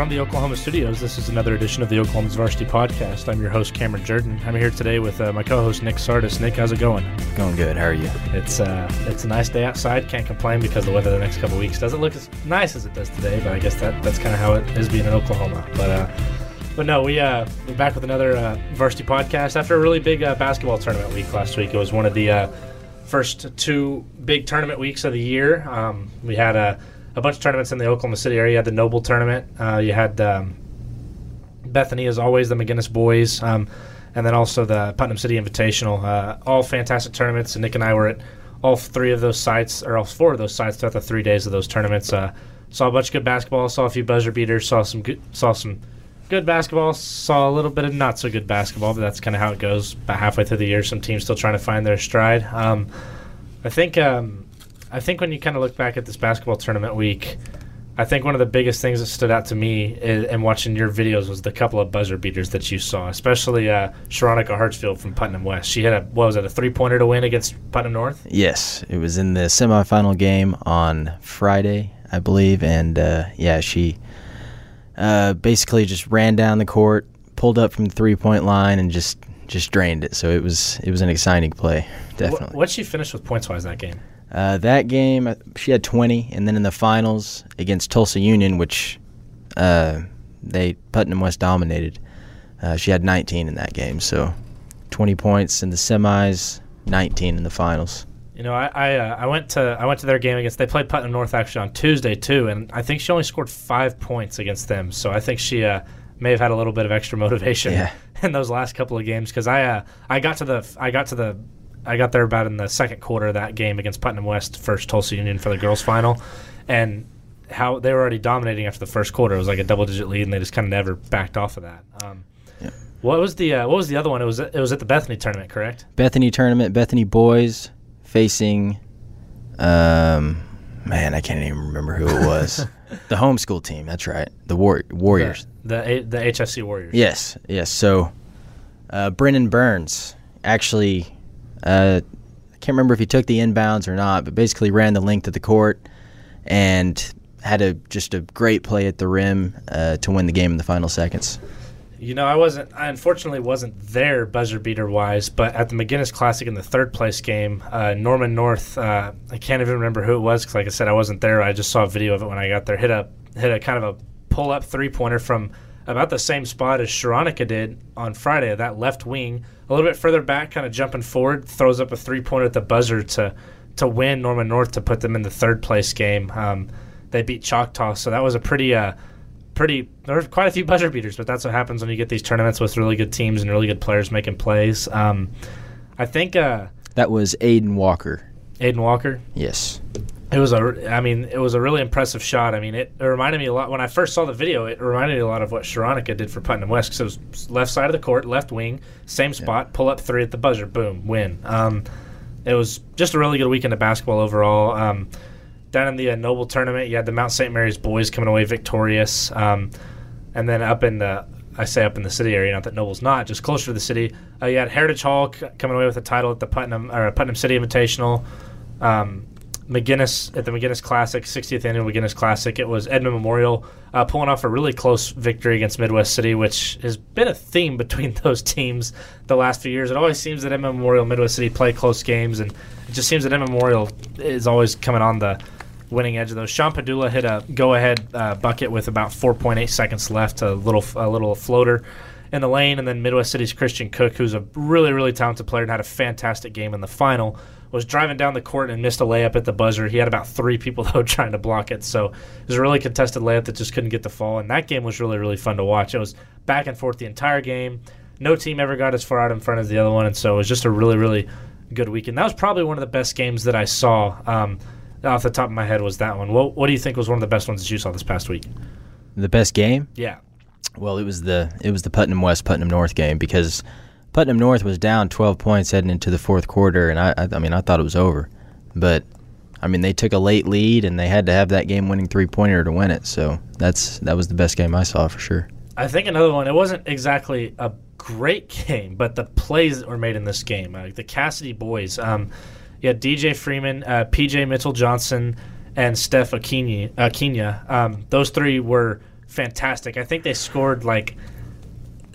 from the Oklahoman studios, this is another edition of the Oklahoman's Varsity Podcast. I'm your host, Cameron Jourdan. I'm here today with uh, my co-host, Nick Sardis. Nick, how's it going? Going good. How are you? It's uh, it's a nice day outside. Can't complain because the weather the next couple weeks doesn't look as nice as it does today. But I guess that that's kind of how it is being in Oklahoma. But uh, but no, we uh, we're back with another uh, Varsity Podcast after a really big uh, basketball tournament week last week. It was one of the uh, first two big tournament weeks of the year. Um, we had a a bunch of tournaments in the Oklahoma City area. You had the Noble tournament. Uh, you had um, Bethany, as always, the McGinnis boys, um, and then also the Putnam City Invitational. Uh, all fantastic tournaments. And Nick and I were at all three of those sites, or all four of those sites throughout the three days of those tournaments. Uh, saw a bunch of good basketball. Saw a few buzzer beaters. Saw some good. Saw some good basketball. Saw a little bit of not so good basketball, but that's kind of how it goes. About halfway through the year, some teams still trying to find their stride. Um, I think. Um, I think when you kind of look back at this basketball tournament week, I think one of the biggest things that stood out to me in, watching your videos was the couple of buzzer beaters that you saw, especially uh, Sharonica Hartsfield from Putnam West. She had a what was it, a three pointer to win against Putnam North? Yes, it was in the semifinal game on Friday, I believe, and uh, yeah, she uh, basically just ran down the court, pulled up from the three point line, and just just drained it. So it was it was an exciting play, definitely. What did she finished with points wise that game? Uh, that game, uh, she had 20, and then in the finals against Tulsa Union, which uh, they Putnam West dominated, uh, she had 19 in that game. So 20 points in the semis, 19 in the finals. You know, I I, uh, I, went to I went to their game against. They played Putnam North actually on Tuesday too, and I think she only scored five points against them. So I think she uh, may have had a little bit of extra motivation yeah. in those last couple of games because I I got to the I got to the I got there about in the second quarter of that game against Putnam West, first Tulsa Union for the girls' final, and how they were already dominating after the first quarter. It was like a double-digit lead, and they just kind of never backed off of that. Um, yeah. What was the uh, What was the other one? It was it was at the Bethany tournament, correct? Bethany tournament, Bethany boys facing, um, man, I can't even remember who it was. the homeschool team. That's right. The war- Warriors. The, the the HSC Warriors. Yes, yes. So, uh, Brennan Burns actually uh, I can't remember if he took the inbounds or not, but basically ran the length of the court and had a just a great play at the rim uh, to win the game in the final seconds. You know, I wasn't. I unfortunately wasn't there buzzer beater wise, but at the McGinnis Classic in the third place game, uh, Norman North. Uh, I can't even remember who it was because, like I said, I wasn't there. I just saw a video of it when I got there. Hit a hit a kind of a pull up three pointer from about the same spot as Sharonica did on Friday, that left wing a little bit further back, kind of jumping forward, throws up a three pointer at the buzzer to to win Norman North to put them in the third place game. Um, they beat Choctaw, so that was a pretty uh, pretty. There were quite a few buzzer beaters, but that's what happens when you get these tournaments with really good teams and really good players making plays. Um, I think uh, that was Aiden Walker. Aiden Walker. Yes. It was a, I mean, it was a really impressive shot. I mean, it, it, reminded me a lot when I first saw the video. It reminded me a lot of what Sharonica did for Putnam West because it was left side of the court, left wing, same spot, yeah. pull up three at the buzzer, boom, win. Um, it was just a really good weekend of basketball overall. Um, down in the uh, Noble tournament, you had the Mount St. Mary's boys coming away victorious, um, and then up in the I say up in the city area, not that Noble's not, just closer to the city. Uh, you had Heritage Hall c- coming away with a title at the Putnam or Putnam City Invitational. Um, McGinnis at the McGinnis Classic, 60th annual McGinnis Classic. It was Edmond Memorial uh, pulling off a really close victory against Midwest City, which has been a theme between those teams the last few years. It always seems that Edmond Memorial, Midwest City play close games, and it just seems that Edmond Memorial is always coming on the winning edge of those. Sean Padula hit a go-ahead uh, bucket with about 4.8 seconds left, a little a little floater in the lane, and then Midwest City's Christian Cook, who's a really really talented player and had a fantastic game in the final was driving down the court and missed a layup at the buzzer. He had about three people though trying to block it, so it was a really contested layup that just couldn't get the fall. And that game was really really fun to watch. It was back and forth the entire game. No team ever got as far out in front as the other one, and so it was just a really really good weekend. That was probably one of the best games that I saw. Um, off the top of my head was that one. What, what do you think was one of the best ones that you saw this past week? The best game? Yeah. Well, it was the it was the Putnam West Putnam North game because Putnam North was down 12 points heading into the fourth quarter, and I, I, mean, I thought it was over. But, I mean, they took a late lead, and they had to have that game-winning three-pointer to win it. So that's that was the best game I saw for sure. I think another one. It wasn't exactly a great game, but the plays that were made in this game, uh, the Casady boys. Um, you had DJ Freeman, uh, PJ Mitchell Johnson, and Steph Aquina. Um, those three were fantastic. I think they scored like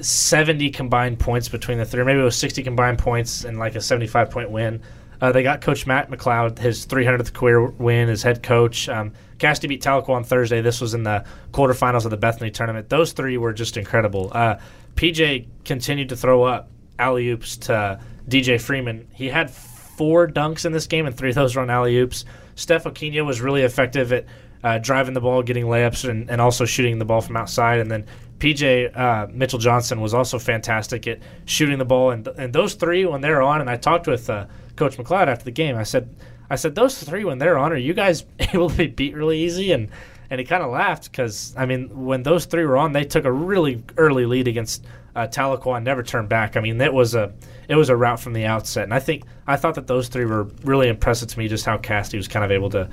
70 combined points between the three. Maybe it was 60 combined points and like a 75 point win. Uh, they got Coach Matt McLeod, his 300th career win as head coach. Um, Casady beat Tahlequah on Thursday. This was in the quarterfinals of the Bethany tournament. Those three were just incredible. Uh, PJ continued to throw up alley oops to DJ Freeman. He had four dunks in this game, and three of those were on alley oops. Steph Okinyo was really effective at uh, driving the ball, getting layups, and, and also shooting the ball from outside. And then PJ uh, Mitchell Johnson was also fantastic at shooting the ball. And, and those three, when they're on, and I talked with uh, Coach McLeod after the game, I said, I said, those three, when they're on, are you guys able to be beat really easy? And and he kind of laughed because, I mean, when those three were on, they took a really early lead against uh, Tahlequah and never turned back. I mean, it was a it was a route from the outset, and I think I thought that those three were really impressive to me. Just how Casady was kind of able to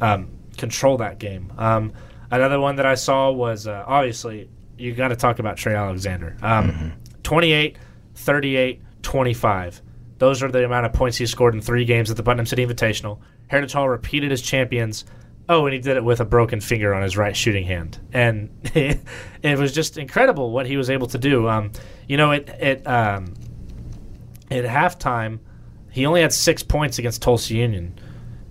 um, control that game. Um, another one that I saw was uh, obviously you got to talk about Trey Alexander. Um, mm-hmm. 28, 38, 25. Those are the amount of points he scored in three games at the Putnam City Invitational. Heritage Hall repeated as champions. Oh, and he did it with a broken finger on his right shooting hand, and it, was just incredible what he was able to do. Um, you know, it it um, at halftime, he only had six points against Tulsa Union,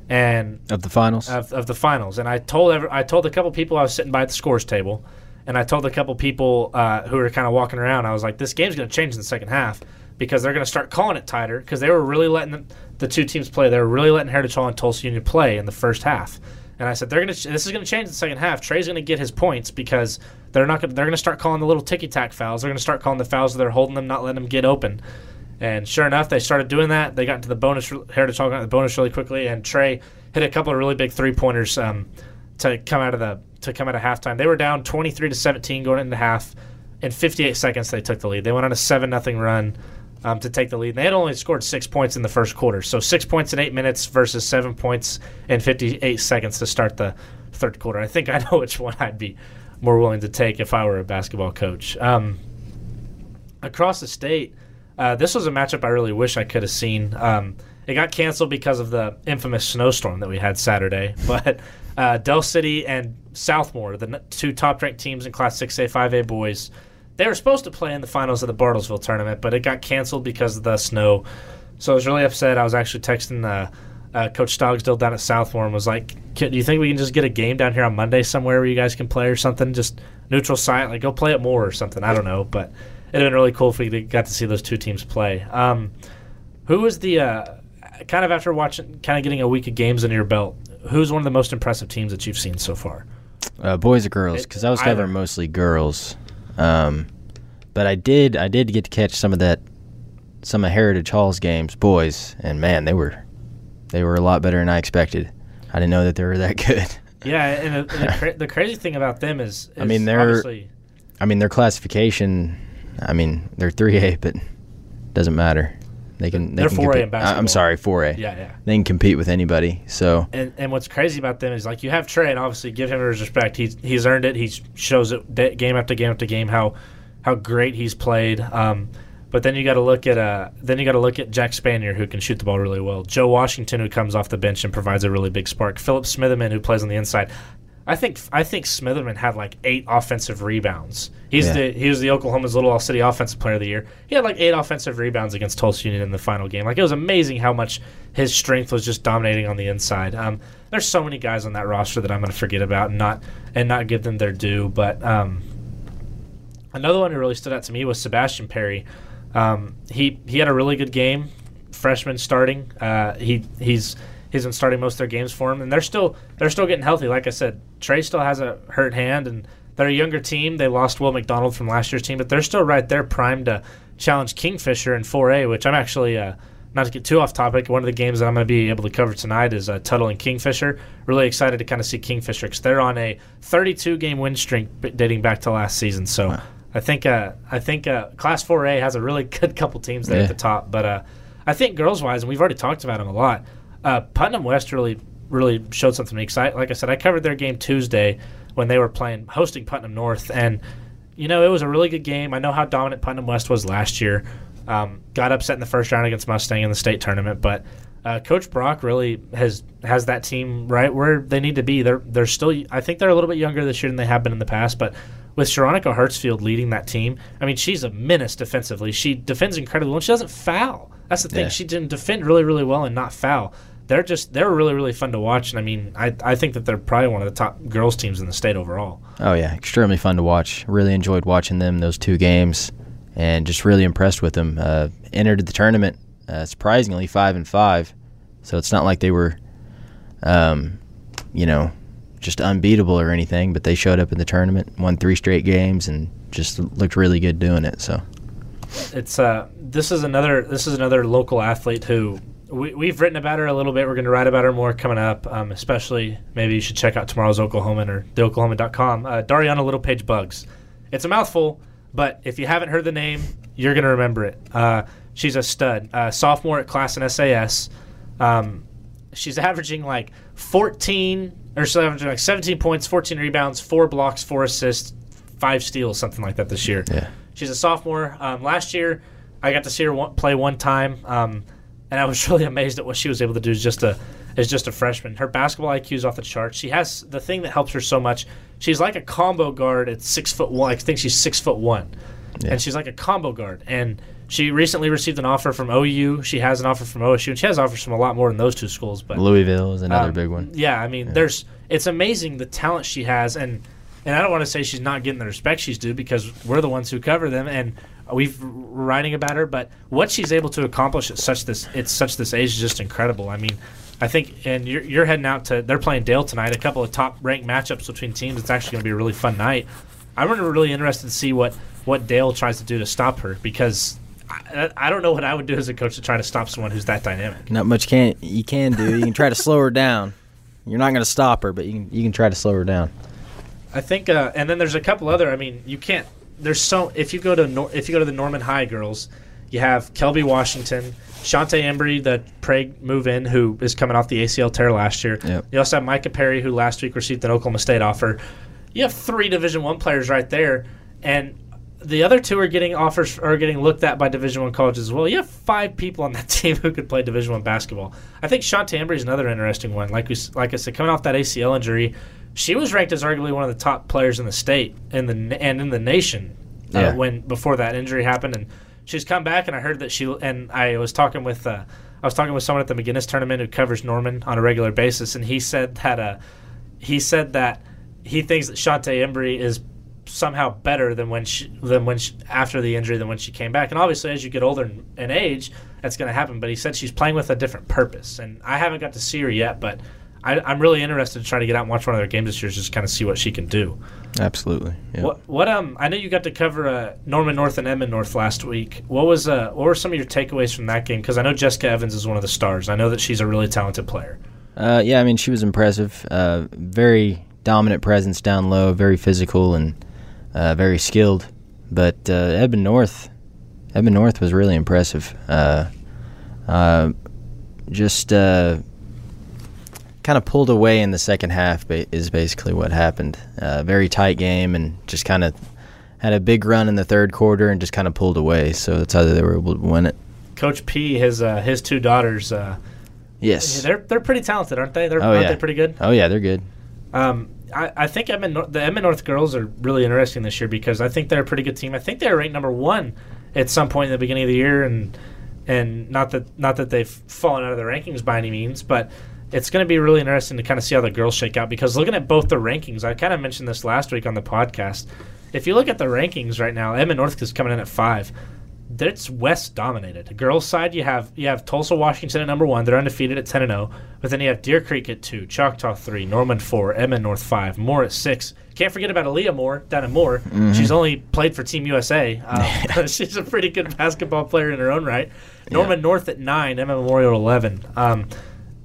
and of the finals of, of the finals. And I told every, I told a couple people I was sitting by at the scores table, and I told a couple people uh, who were kind of walking around, I was like, this game's going to change in the second half because they're going to start calling it tighter because they were really letting the, the, two teams play. They were really letting Heritage Hall and Tulsa Union play in the first half. And I said they're going to. This is going to change in the second half. Trey's going to get his points because they're not. Gonna, they're going to start calling the little ticky tack fouls. They're going to start calling the fouls that they're holding them, not letting them get open. And sure enough, they started doing that. They got into the bonus. Heritage Hall got into the bonus really quickly, and Trey hit a couple of really big three pointers um, to come out of the to come out of halftime. They were down 23 to 17 going into half. In 58 seconds, they took the lead. They went on a seven nothing run um, to take the lead. And they had only scored six points in the first quarter, so six points in eight minutes versus seven points in 58 seconds to start the third quarter. I think I know which one I'd be more willing to take if I were a basketball coach. Um, across the state, uh, this was a matchup I really wish I could have seen. Um, it got canceled because of the infamous snowstorm that we had Saturday, but. Uh, Del City and Southmoore, the two top-ranked teams in Class 6A, 5A boys, they were supposed to play in the finals of the Bartlesville tournament, but it got canceled because of the snow. So I was really upset. I was actually texting uh, uh, Coach Stogsdill down at Southmoore and was like, "Do you think we can just get a game down here on Monday somewhere where you guys can play or something? Just neutral site, like go play it more or something. I don't know, but it'd have been really cool if we got to see those two teams play." Um, who was the uh, kind of after watching, kind of getting a week of games under your belt? Who's one of the most impressive teams that you've seen so far? Uh, boys or girls? Because I was covering mostly girls. Um, but I did I did get to catch some of that some of Heritage Hall's games, boys, and man, they were they were a lot better than I expected. I didn't know that they were that good. Yeah, and, the, cra- the, crazy thing about them is, is I mean they're I mean their classification. I mean they're three A, but doesn't matter. They can. They They're four A in basketball. I'm sorry, 4A. Yeah, yeah. They can compete with anybody. So. And and what's crazy about them is like you have Trey, and obviously give him his respect. He's he's earned it. He shows it game after game after game how how great he's played. Um, but then you got to look at uh, then you got to look at Jack Spanier who can shoot the ball really well. Joe Washington who comes off the bench and provides a really big spark. Philip Smitherman who plays on the inside. I think I think Smitherman had like eight offensive rebounds. He's yeah. the he was the Oklahoman's Little All City Offensive Player of the Year. He had like eight offensive rebounds against Tulsa Union in the final game. Like it was amazing how much his strength was just dominating on the inside. Um, there's so many guys on that roster that I'm going to forget about and not and not give them their due. But um, another one who really stood out to me was Sebastian Perry. Um, he he had a really good game, freshman starting. Uh, he he's he's been starting most of their games for him, and they're still they're still getting healthy. Like I said, Trey still has a hurt hand, and they're a younger team. They lost Will McDonald from last year's team, but they're still right there, primed to challenge Kingfisher in 4A, which I'm actually. Uh, not to get too off topic, one of the games that I'm going to be able to cover tonight is uh, Tuttle and Kingfisher. Really excited to kind of see Kingfisher because they're on a 32 game win streak dating back to last season. So wow. I think uh, I think uh, Class 4A has a really good couple teams there yeah. at the top. But uh, I think girls wise, and we've already talked about them a lot. Uh, Putnam West really really showed something exciting. Like I said, I covered their game Tuesday when they were playing hosting Putnam North, and you know it was a really good game. I know how dominant Putnam West was last year. Um, got upset in the first round against Mustang in the state tournament, but uh, Coach Brock really has has that team right where they need to be. They're they're still. I think they're a little bit younger this year than they have been in the past, but with Sharonica Hartsfield leading that team, I mean, she's a menace defensively. She defends incredibly well. And she doesn't foul. That's the thing. Yeah. She didn't defend really, really well and not foul. They're just they're really, really fun to watch. And I mean, I, I think that they're probably one of the top girls teams in the state overall. Oh yeah, extremely fun to watch. Really enjoyed watching them those two games, and just really impressed with them. Uh, entered the tournament uh, surprisingly five and five, so it's not like they were, um, you know, just unbeatable or anything. But they showed up in the tournament, won three straight games, and just looked really good doing it. So It's uh this is another this is another local athlete who we, we've written about her a little bit. We're going to write about her more coming up. Um, especially maybe you should check out tomorrow's Oklahoman or theoklahoman.com. Uh, Dariana Little Page Bugs. It's a mouthful, but if you haven't heard the name, you're going to remember it. Uh, she's a stud. Uh, sophomore at Classen SAS. Um, she's averaging like 14 or she's averaging like 17 points, 14 rebounds, four blocks, four assists, five steals, something like that this year. yeah, She's a sophomore. Um, last year, I got to see her one, play one time, um, and I was really amazed at what she was able to do as just a as just a freshman. Her basketball IQ is off the charts. She has the thing that helps her so much. She's like a combo guard at six foot one. I think she's six foot one, Yeah. and she's like a combo guard. And she recently received an offer from OU. She has an offer from OSU, and she has offers from a lot more than those two schools. But Louisville is another um, big one. Yeah, I mean, there's it's amazing the talent she has, and and I don't want to say she's not getting the respect she's due because we're the ones who cover them, and we've we're writing about her. But what she's able to accomplish at such this it's such this age is just incredible. I mean. I think, and you're, you're heading out to. They're playing Dale tonight. A couple of top ranked matchups between teams. It's actually going to be a really fun night. I'm really, interested to see what what Dale tries to do to stop her because I, I don't know what I would do as a coach to try to stop someone who's that dynamic. Not much can you can do. You can try to slow her down. You're not going to stop her, but you can you can try to slow her down. I think, uh, and then there's a couple other. I mean, you can't. There's so if you go to Nor- if you go to the Norman High girls, you have Kelby Washington, Shantae Embry, the Prague move in who is coming off the ACL tear last year. Yep. You also have Micah Perry who last week received an Oklahoma State offer. You have three Division One players right there, and the other two are getting offers are getting looked at by Division One colleges as well. You have five people on that team who could play Division One basketball. I think Shantae Embry is another interesting one. Like we like I said, coming off that ACL injury, she was ranked as arguably one of the top players in the state in the and in the nation uh, Yeah. when before that injury happened, and she's come back. And I heard that she and I was talking with uh, I was talking with someone at the McGinnis tournament who covers Norman on a regular basis, and he said that uh, he said that he thinks that Shantae Embry is somehow better than when she than when she, after the injury than when she came back. And obviously, as you get older in, in age, that's going to happen. But he said she's playing with a different purpose, and I haven't got to see her yet, but. I, I'm really interested to try to get out and watch one of their games this year, just kind of see what she can do. Absolutely. Yeah. What what um I know you got to cover uh, Norman North and Edmond North last week. What was uh what were some of your takeaways from that game? Because I know Jessica Evans is one of the stars. I know that she's a really talented player. Uh, yeah, I mean, she was impressive. Uh, very dominant presence down low, very physical and uh, very skilled. But uh, Edmond North, Edmond North was really impressive. Uh, uh, just uh, kind of pulled away in the second half is basically what happened. Uh, very tight game and just kind of had a big run in the third quarter and just kind of pulled away. So that's how they were able to win it. Coach P, his uh, his two daughters, uh, Yes. they're they're pretty talented, aren't they? They're, Oh, aren't yeah. they pretty good? Oh yeah, they're good. Um, I, I think Edmond, the Edmond North girls are really interesting this year because I think they're a pretty good team. I think they were ranked number one at some point in the beginning of the year, and and not that not that they've fallen out of the rankings by any means, but it's going to be really interesting to kind of see how the girls shake out because looking at both the rankings, I kind of mentioned this last week on the podcast. If you look at the rankings right now, Edmond North is coming in at five. That's West dominated. The girls' side, you have you have Tulsa, Washington at number one. They're undefeated at ten and zero. But then you have Deer Creek at two, Choctaw three, Norman four, Edmond North five, Moore at six. Can't forget about Aaliyah Moore down at Moore. She's only played for Team USA. Um, she's a pretty good basketball player in her own right. Norman North at nine, Edmond Memorial at eleven. Um,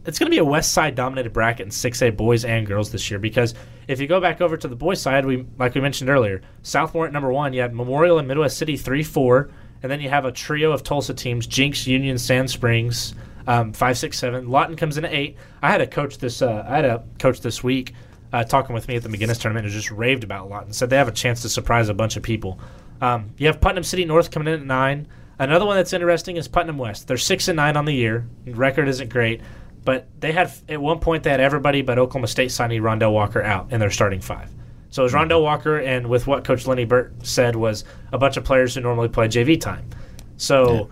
it's going to be a West Side dominated bracket in 6A boys and girls this year because if you go back over to the boys side, we like we mentioned earlier, Southmoore at number one, you have Memorial and Midwest City three four, and then you have a trio of Tulsa teams: Jenks, Union, Sand Springs, um, five six seven. Lawton comes in at eight. I had a coach this uh, I had a coach this week uh, talking with me at the McGinnis tournament who just raved about Lawton. Said they have a chance to surprise a bunch of people. Um, you have Putnam City North coming in at nine. Another one that's interesting is Putnam West. They're six and nine on the year. Record isn't great, but they had at one point they had everybody but Oklahoma State signing Rondel Walker out in their starting five. So it was Rondel Walker, and with what Coach Lenny Burt said was a bunch of players who normally play JV time. So Yeah.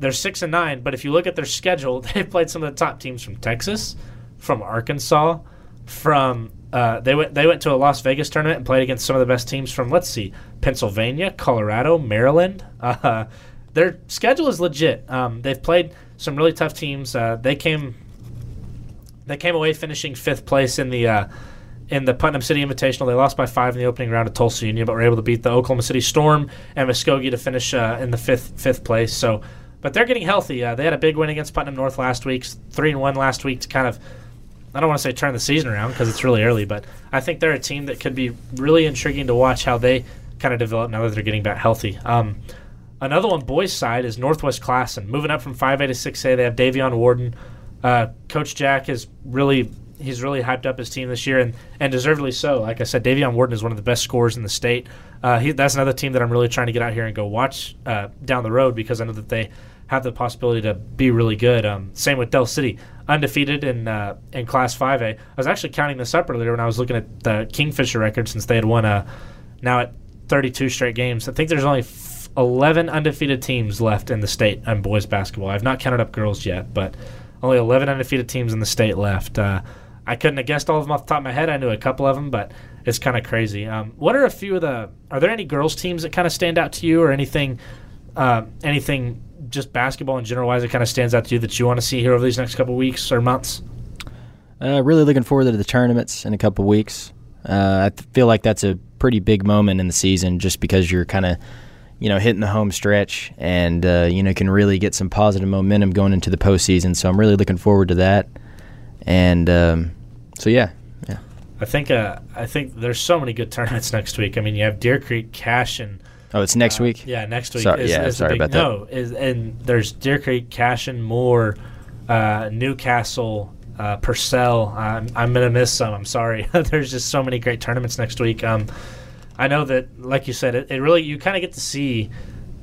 they're six and nine, but if you look at their schedule, they've played some of the top teams from Texas, from Arkansas, from uh, they went they went to a Las Vegas tournament and played against some of the best teams from let's see Pennsylvania, Colorado, Maryland. Uh, their schedule is legit. Um, they've played some really tough teams. Uh, they came they came away finishing fifth place in the uh, in the Putnam City Invitational. They lost by five in the opening round of Tulsa Union, but were able to beat the Oklahoma City Storm and Muskogee to finish uh, in the fifth fifth place. So, but they're getting healthy. Uh, they had a big win against Putnam North last week, three and one last week to kind of. I don't want to say turn the season around because it's really early, but I think they're a team that could be really intriguing to watch how they kind of develop now that they're getting back healthy. Um, another one, boys' side, is Northwest Classen. Moving up from 5A to 6A, they have Davion Warden. Uh, Coach Jack is really he's really hyped up his team this year, and, and deservedly so. Like I said, Davion Warden is one of the best scorers in the state. Uh, he, that's another team that I'm really trying to get out here and go watch uh, down the road because I know that they have the possibility to be really good. Um, same with Del City, undefeated in uh, in Class 5A. I was actually counting this up earlier when I was looking at the Kingfisher record since they had won uh, now at 32 straight games. I think there's only f- 11 undefeated teams left in the state on boys basketball. I've not counted up girls yet, but only 11 undefeated teams in the state left. Uh, I couldn't have guessed all of them off the top of my head. I knew a couple of them, but it's kind of crazy. Um, what are a few of the? Are there any girls teams that kind of stand out to you, or anything? Uh, anything just basketball in general wise that kind of stands out to you that you want to see here over these next couple weeks or months? Uh, really looking forward to the tournaments in a couple weeks. Uh, I feel like that's a pretty big moment in the season, just because you're kind of, you know, hitting the home stretch, and uh, you know can really get some positive momentum going into the postseason. So I'm really looking forward to that. And um, so yeah, yeah. I think uh, I think there's so many good tournaments next week. I mean, you have Deer Creek, Cash, and Oh, it's next uh, week. Yeah, next week. Sorry- is, yeah, is sorry big, about that. No, is, and there's Deer Creek, Cash, and Moore, uh, Newcastle, uh, Purcell. I'm, I'm gonna miss some. I'm sorry. there's just so many great tournaments next week. Um, I know that, like you said, it, it really you kind of get to see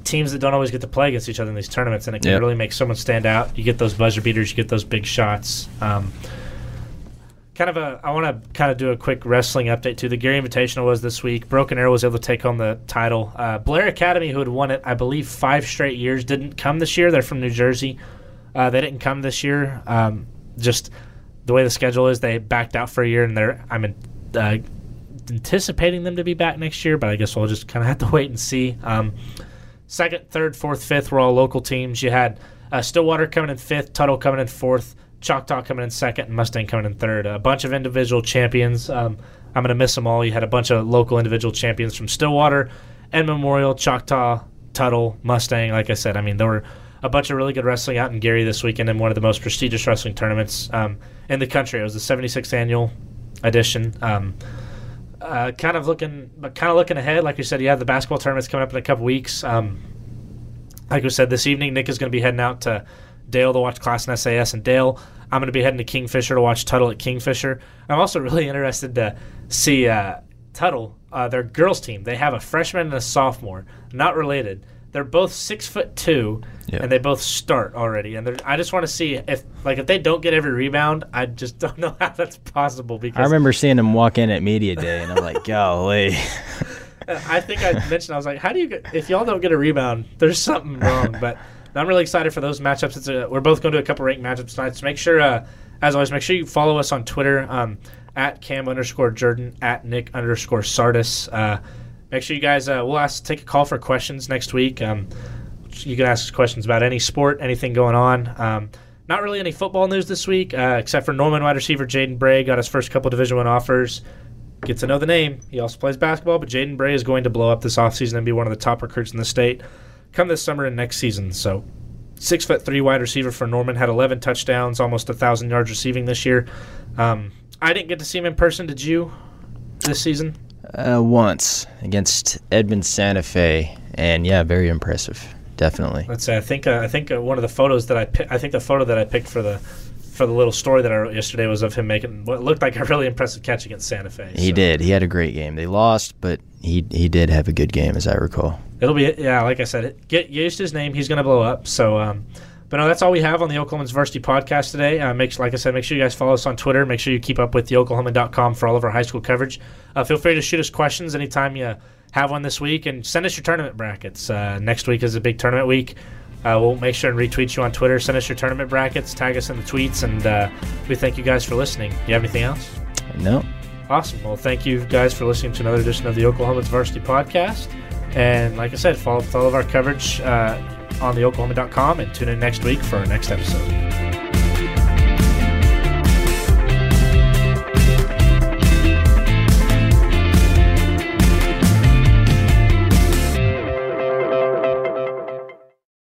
teams that don't always get to play against each other in these tournaments, and it can Yep. really make someone stand out. You get those buzzer beaters, you get those big shots. Um, kind of a I want to kind of do a quick wrestling update too. The Gary Invitational was this week. Broken Arrow was able to take home the title. Uh, Blair Academy, who had won it, I believe, five straight years, didn't come this year. They're from New Jersey. Uh, they didn't come this year. Um, just the way the schedule is, they backed out for a year, and they're I mean, uh, anticipating them to be back next year, but I guess we'll just kind of have to wait and see. Um, second, third, fourth, fifth were all local teams. You had uh, Stillwater coming in fifth, Tuttle coming in fourth, Choctaw coming in second, and Mustang coming in third. A bunch of individual champions. Um, I'm going to miss them all. You had a bunch of local individual champions from Stillwater and Memorial, Choctaw, Tuttle, Mustang. Like I said, I mean, there were a bunch of really good wrestling out in Gary this weekend in one of the most prestigious wrestling tournaments um, in the country. It was the 76th annual edition. Um, uh, kind of looking, but kind of looking ahead. Like you said, you have the basketball tournaments coming up in a couple weeks. Um, like we said, this evening, Nick is going to be heading out to Dale to watch Classen SAS, and Dale, I'm going to be heading to Kingfisher to watch Tuttle at Kingfisher. I'm also really interested to see uh, Tuttle, uh, their girls team. They have a freshman and a sophomore, not related. They're both six foot two, Yeah. and they both start already. And I just want to see if, like, if they don't get every rebound, I just don't know how that's possible. Because I remember seeing him walk in at media day, and I'm like, golly. I think I mentioned I was like, how do you get if y'all don't get a rebound? There's something wrong. But I'm really excited for those matchups. It's a, we're both going to do a couple ranked matchups tonight. So make sure, uh, as always, make sure you follow us on Twitter um, at Cam underscore Jourdan at Nick underscore Sardis. Uh, make sure you guys uh, we'll ask take a call for questions next week. Um, you can ask questions about any sport, anything going on. Um, not really any football news this week, uh, except for Norman wide receiver Jaden Bray got his first couple Division One offers get to know the name. He also plays basketball, but Jaden Bray is going to blow up this offseason and be one of the top recruits in the state come this summer and next season. So, six foot three wide receiver for Norman had 11 touchdowns, almost a thousand yards receiving this year. Um, I didn't get to see him in person. Did you this season? Uh, once against Edmond Santa Fe, and yeah, very impressive. Definitely. Let's say I think uh, I think uh, one of the photos that I pi- I think the photo that I picked for the for the little story that I wrote yesterday was of him making what looked like a really impressive catch against Santa Fe. He So- did. He had a great game. They lost, but he he did have a good game, as I recall. It'll be yeah, like I said, get used to his name. He's gonna blow up. So, um, but no, that's all we have on the Oklahoman's Varsity podcast today. Uh, make like I said, make sure you guys follow us on Twitter. Make sure you keep up with the Oklahoman.com for all of our high school coverage. Uh, feel free to shoot us questions anytime you have one this week, and send us your tournament brackets. Uh, next week is a big tournament week. Uh, we'll make sure and retweet you on Twitter. Send us your tournament brackets. Tag us in the tweets, and uh, we thank you guys for listening. You have anything else? No. Awesome. Well, thank you guys for listening to another edition of the Oklahoman's Varsity Podcast. And like I said, follow, all of our coverage uh, on theoklahoman.com and tune in next week for our next episode.